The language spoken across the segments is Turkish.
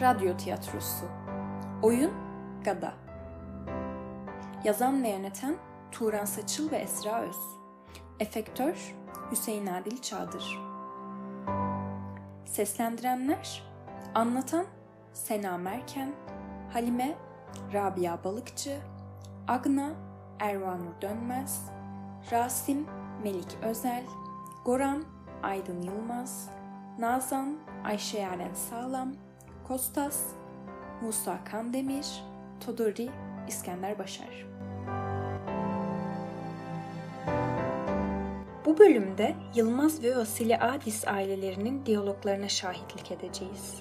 Radyo Tiyatrosu. Oyun Gada. Yazan ve yöneten Turan Saçıl ve Esra Öz. Efektör Hüseyin Adil Çadır Seslendirenler Anlatan Sena Merken Halime Rabia Balıkçı Agna Ervanur Dönmez Rasim Melik Özel Goran Aydın Yılmaz Nazan Ayşe Yaren Sağlam Kostas Musa Kandemir Todori İskender Başar Bu bölümde Yılmaz ve Vasili Adis ailelerinin diyaloglarına şahitlik edeceğiz.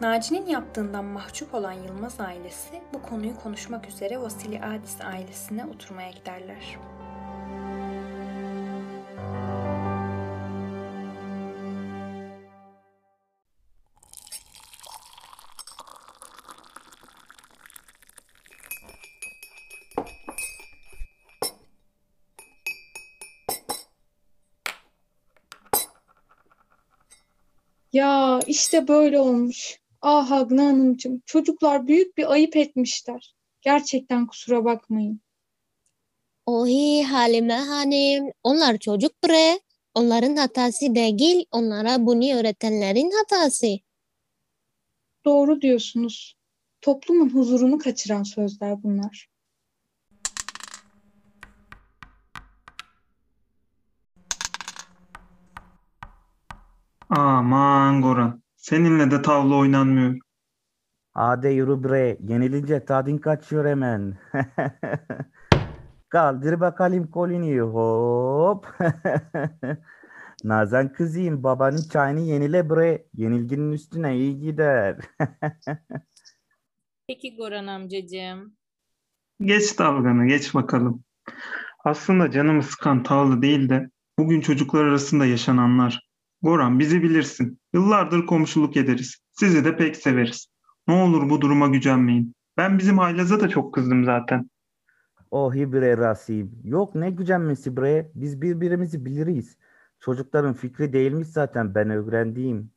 Naci'nin yaptığından mahcup olan Yılmaz ailesi bu konuyu konuşmak üzere Vasili Adis ailesine oturmaya giderler. Ya işte böyle olmuş. Ah Agna Hanımcığım, çocuklar büyük bir ayıp etmişler. Gerçekten kusura bakmayın. Ohi Halime Hanım, onlar çocuk bre. Onların hatası değil, onlara bunu öğretenlerin hatası. Doğru diyorsunuz. Toplumun huzurunu kaçıran sözler bunlar. Aman Goran. Seninle de tavla oynanmıyor. Hadi yürü bre. Yenilince tadın kaçıyor hemen. Kaldır bakalım kolini. Hop. Nazan kızım babanın çayını yenile bre. Yenilginin üstüne iyi gider. Peki Goran amcacığım. Geç dalganı, geç bakalım. Aslında canımı sıkan tavla değil de bugün çocuklar arasında yaşananlar. Goran bizi bilirsin. Yıllardır komşuluk ederiz. Sizi de pek severiz. Ne olur bu duruma gücenmeyin. Ben bizim Haylaz'a da çok kızdım zaten. Ohi bre Rasim. Yok ne gücenmesi bre. Biz birbirimizi biliriz. Çocukların fikri değilmiş zaten ben öğrendiğim.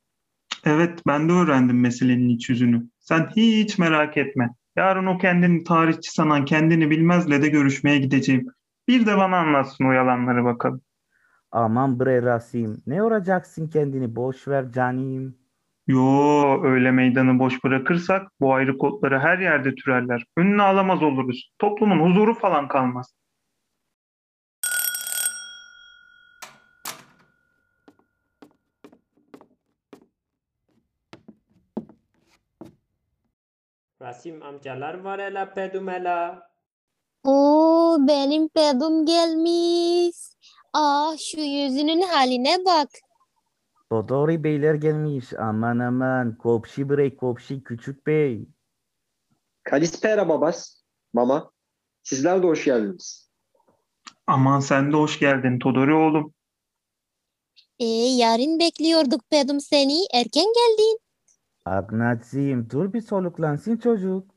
Evet, ben de öğrendim meselenin iç yüzünü. Sen hiç merak etme. Yarın o kendini tarihçi sanan kendini bilmezle de görüşmeye gideceğim. Bir de bana anlatsın o yalanları bakalım. Aman bre Rasim. Ne yoracaksın kendini boş ver canim. Yo, öyle meydanı boş bırakırsak bu ayrı kodları her yerde türerler. Önüne alamaz oluruz. Toplumun huzuru falan kalmaz. Rasim amcalar var hele pedumela. Oo, benim pedum gelmiş. Ah, şu yüzünün haline bak. Todori beyler gelmiş. Aman aman. Kopşi bre kopşi küçük bey. Kalispera babas, mama. Sizler de hoş geldiniz. Aman sen de hoş geldin Todori oğlum. E, yarın bekliyorduk pedum seni. Erken geldin. Agnacığım dur bir soluklansın çocuk.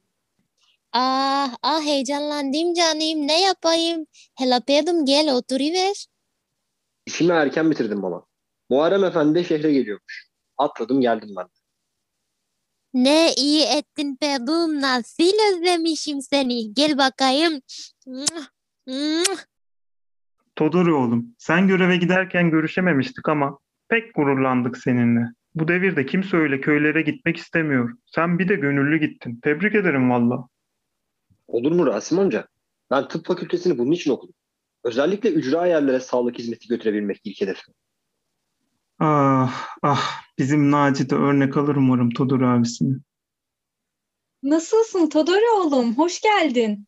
Ah, ah heyecanlandım canım. Ne yapayım? Hele pedum gel oturuver. İşimi erken bitirdim mama. Muharrem Efendi de şehre geliyormuş. Atladım geldim ben. Ne iyi ettin pedum. Nasıl özlemişim seni. Gel bakayım. Todori oğlum, sen göreve giderken görüşememiştik ama pek gururlandık seninle. Bu devirde kimse öyle köylere gitmek istemiyor. Sen bir de gönüllü gittin. Tebrik ederim valla. Olur mu Rasim amca? Ben tıp fakültesini bunun için okudum. Özellikle ücra yerlere sağlık hizmeti götürebilmek ilk hedefim. Ah ah bizim Naci de örnek alır umarım Todori abisini. Nasılsın Todori oğlum? Hoş geldin.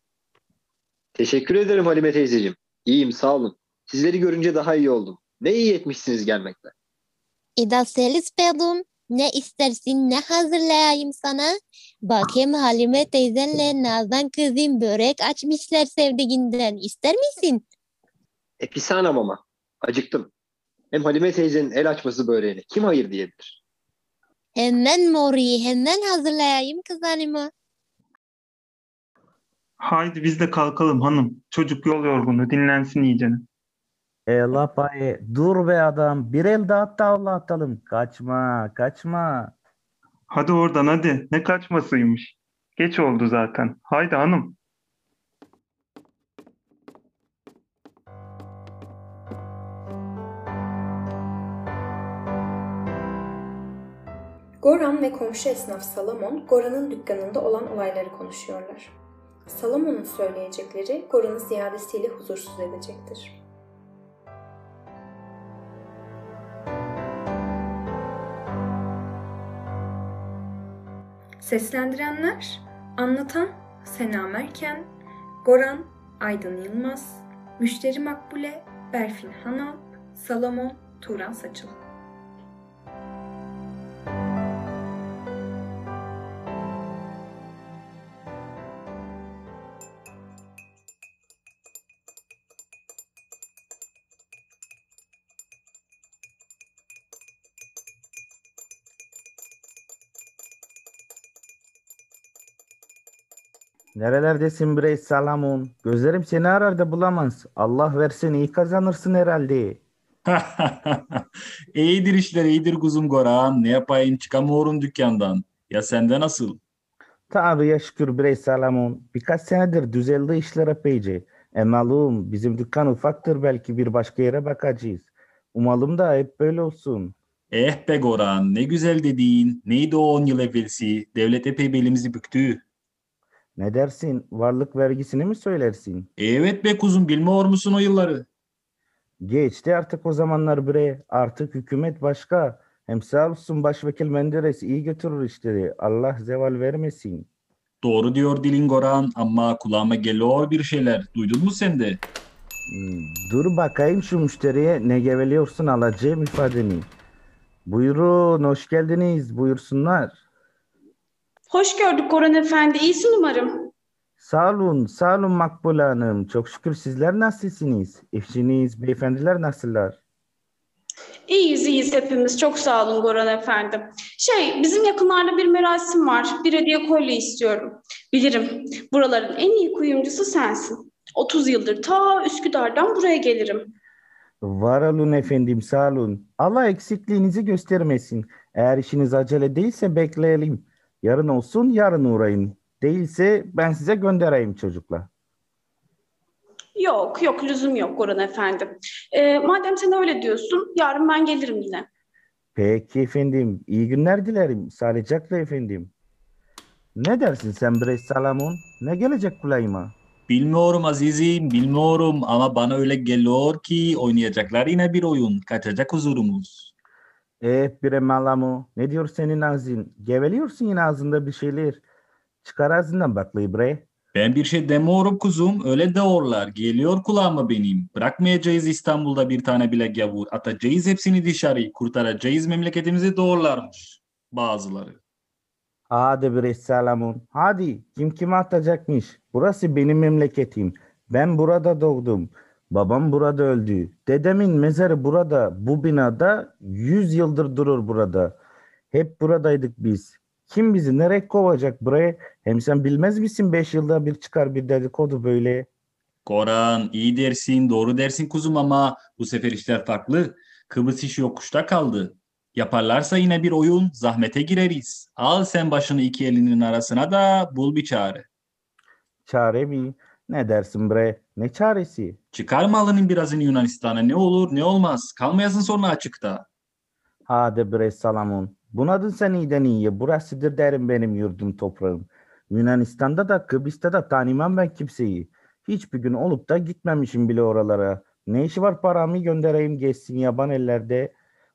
Teşekkür ederim Halime teyzeciğim. İyiyim sağ olun. Sizleri görünce daha iyi oldum. Ne iyi etmişsiniz gelmekle. İda selis pedum. Ne istersin ne hazırlayayım sana? Bakayım Halime teyzenle Nazan kızım börek açmışlar sevdiğinden. İster misin? E pisanam ama. Acıktım. Hem Halime teyzenin el açması böreğine kim hayır diyebilir? Hemen mori, hemen hazırlayayım kız hanımı. Haydi biz de kalkalım hanım. Çocuk yol yorgunu dinlensin iyicene. E la paye. Dur be adam. Bir el daha tavla atalım. Kaçma, kaçma. Hadi oradan hadi. Ne kaçmasıymış. Geç oldu zaten. Haydi hanım. Goran ve komşu esnaf Salamon, Goran'ın dükkanında olan olayları konuşuyorlar. Salamon'un söyleyecekleri Goran'ı ziyadesiyle huzursuz edecektir. Seslendirenler Anlatan Sena Merken, Goran Aydın Yılmaz, Müşteri Makbule Berfin Hanalp, Salomon Turan Saçıl. Nerelerdesin bre Salamon? Gözlerim seni arar da bulamaz. Allah versin iyi kazanırsın herhalde. iyidir işler iyidir kuzum Goran. Ne yapayım çıkamıyorum dükkandan. Ya sende nasıl? Tanrı'ya şükür bre Salamon. Birkaç senedir düzeldi işler epeyce. E malum bizim dükkan ufaktır belki bir başka yere bakacağız. Umalım da hep böyle olsun. Eh be Goran ne güzel dediğin. Neydi o 10 yıl evvelsi? Devlet epey belimizi büktü. Ne dersin? Varlık vergisini mi söylersin? Evet be kuzum bilmiyor musun o yılları? Geçti artık o zamanlar bre. Artık hükümet başka. Hem sağ olsun Başvekil Menderes iyi götürür işleri. Allah zeval vermesin. Doğru diyor dilin Goran ama kulağıma geliyor bir şeyler. Duydun mu sen de? Hmm, Dur bakayım şu müşteriye ne geveliyorsun alacağım ifadeni. Buyurun, hoş geldiniz. Buyursunlar. Hoş gördük Goran Efendi. İyisin umarım. Sağ olun, sağ olun Makbule Hanım. Çok şükür sizler nasılsınız? Eşiniz, beyefendiler nasıllar? İyiyiz iyiyiz hepimiz. Çok sağ olun Goran Efendi. Şey bizim yakınlarda bir merasim var. Bir hediye kolye istiyorum. Bilirim buraların en iyi kuyumcusu sensin. 30 yıldır ta Üsküdar'dan buraya gelirim. Var olun efendim, sağ olun. Allah eksikliğinizi göstermesin. Eğer işiniz acele değilse bekleyelim. Yarın olsun, yarın uğrayın. Değilse ben size göndereyim çocukla. Yok yok lüzum yok Goran Efendi. Ee, madem sen öyle diyorsun yarın ben gelirim yine. Peki efendim, iyi günler dilerim. Sağlıcakla efendim. Ne dersin sen bre Salamon? Ne gelecek kulağıma? Bilmiyorum azizim, bilmiyorum ama bana öyle geliyor ki oynayacaklar yine bir oyun. Kaçacak huzurumuz. Eh bre Malamo, ne diyor senin ağzın? Geveliyorsun yine ağzında bir şeyler. Çıkar ağzından baklayı bre. Ben bir şey demiyorum kuzum, öyle diyorlar. Geliyor kulağıma benim. Bırakmayacağız İstanbul'da bir tane bile gavur. Atacağız hepsini dışarı. Kurtaracağız memleketimizi doğrularmış bazıları. Hadi bre Salamon, hadi. Kim kime atacakmış? Burası benim memleketim. Ben burada doğdum. Babam burada öldü. Dedemin mezarı burada. Bu binada 100 yıldır durur burada. Hep buradaydık biz. Kim bizi nereye kovacak bre? Hem sen bilmez misin 5 yılda bir çıkar bir dedikodu böyle. Koran, iyi dersin, doğru dersin kuzum ama bu sefer işler farklı. Kıbrıs işi yokuşta kaldı. Yaparlarsa yine bir oyun, zahmete gireriz. Al sen başını iki elinin arasına da bul bir çare. Çare mi? Ne dersin bre? Ne çaresi? Çıkar malının birazını Yunanistan'a ne olur ne olmaz. Kalmayasın sonra açıkta. Hadi bre Salamon. Bunadın sen iyiden iyiye. Burasıdır derim benim yurdum toprağım. Yunanistan'da da Kıbrıs'ta da tanımam ben kimseyi. Hiçbir gün olup da gitmemişim bile oralara. Ne işi var paramı göndereyim geçsin yaban ellerde.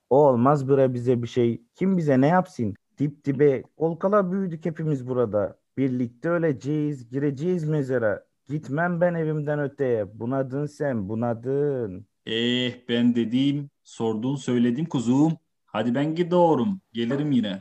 O olmaz bre bize bir şey. Kim bize ne yapsın? Dip dibe kolkala büyüdük hepimiz burada. Birlikte öleceğiz, gireceğiz mezara. Gitmem ben evimden öteye. Bunadın sen, bunadın. Eh ben dediğim, sordun söyledim kuzum. Hadi ben gidiyorum. Gelirim yine.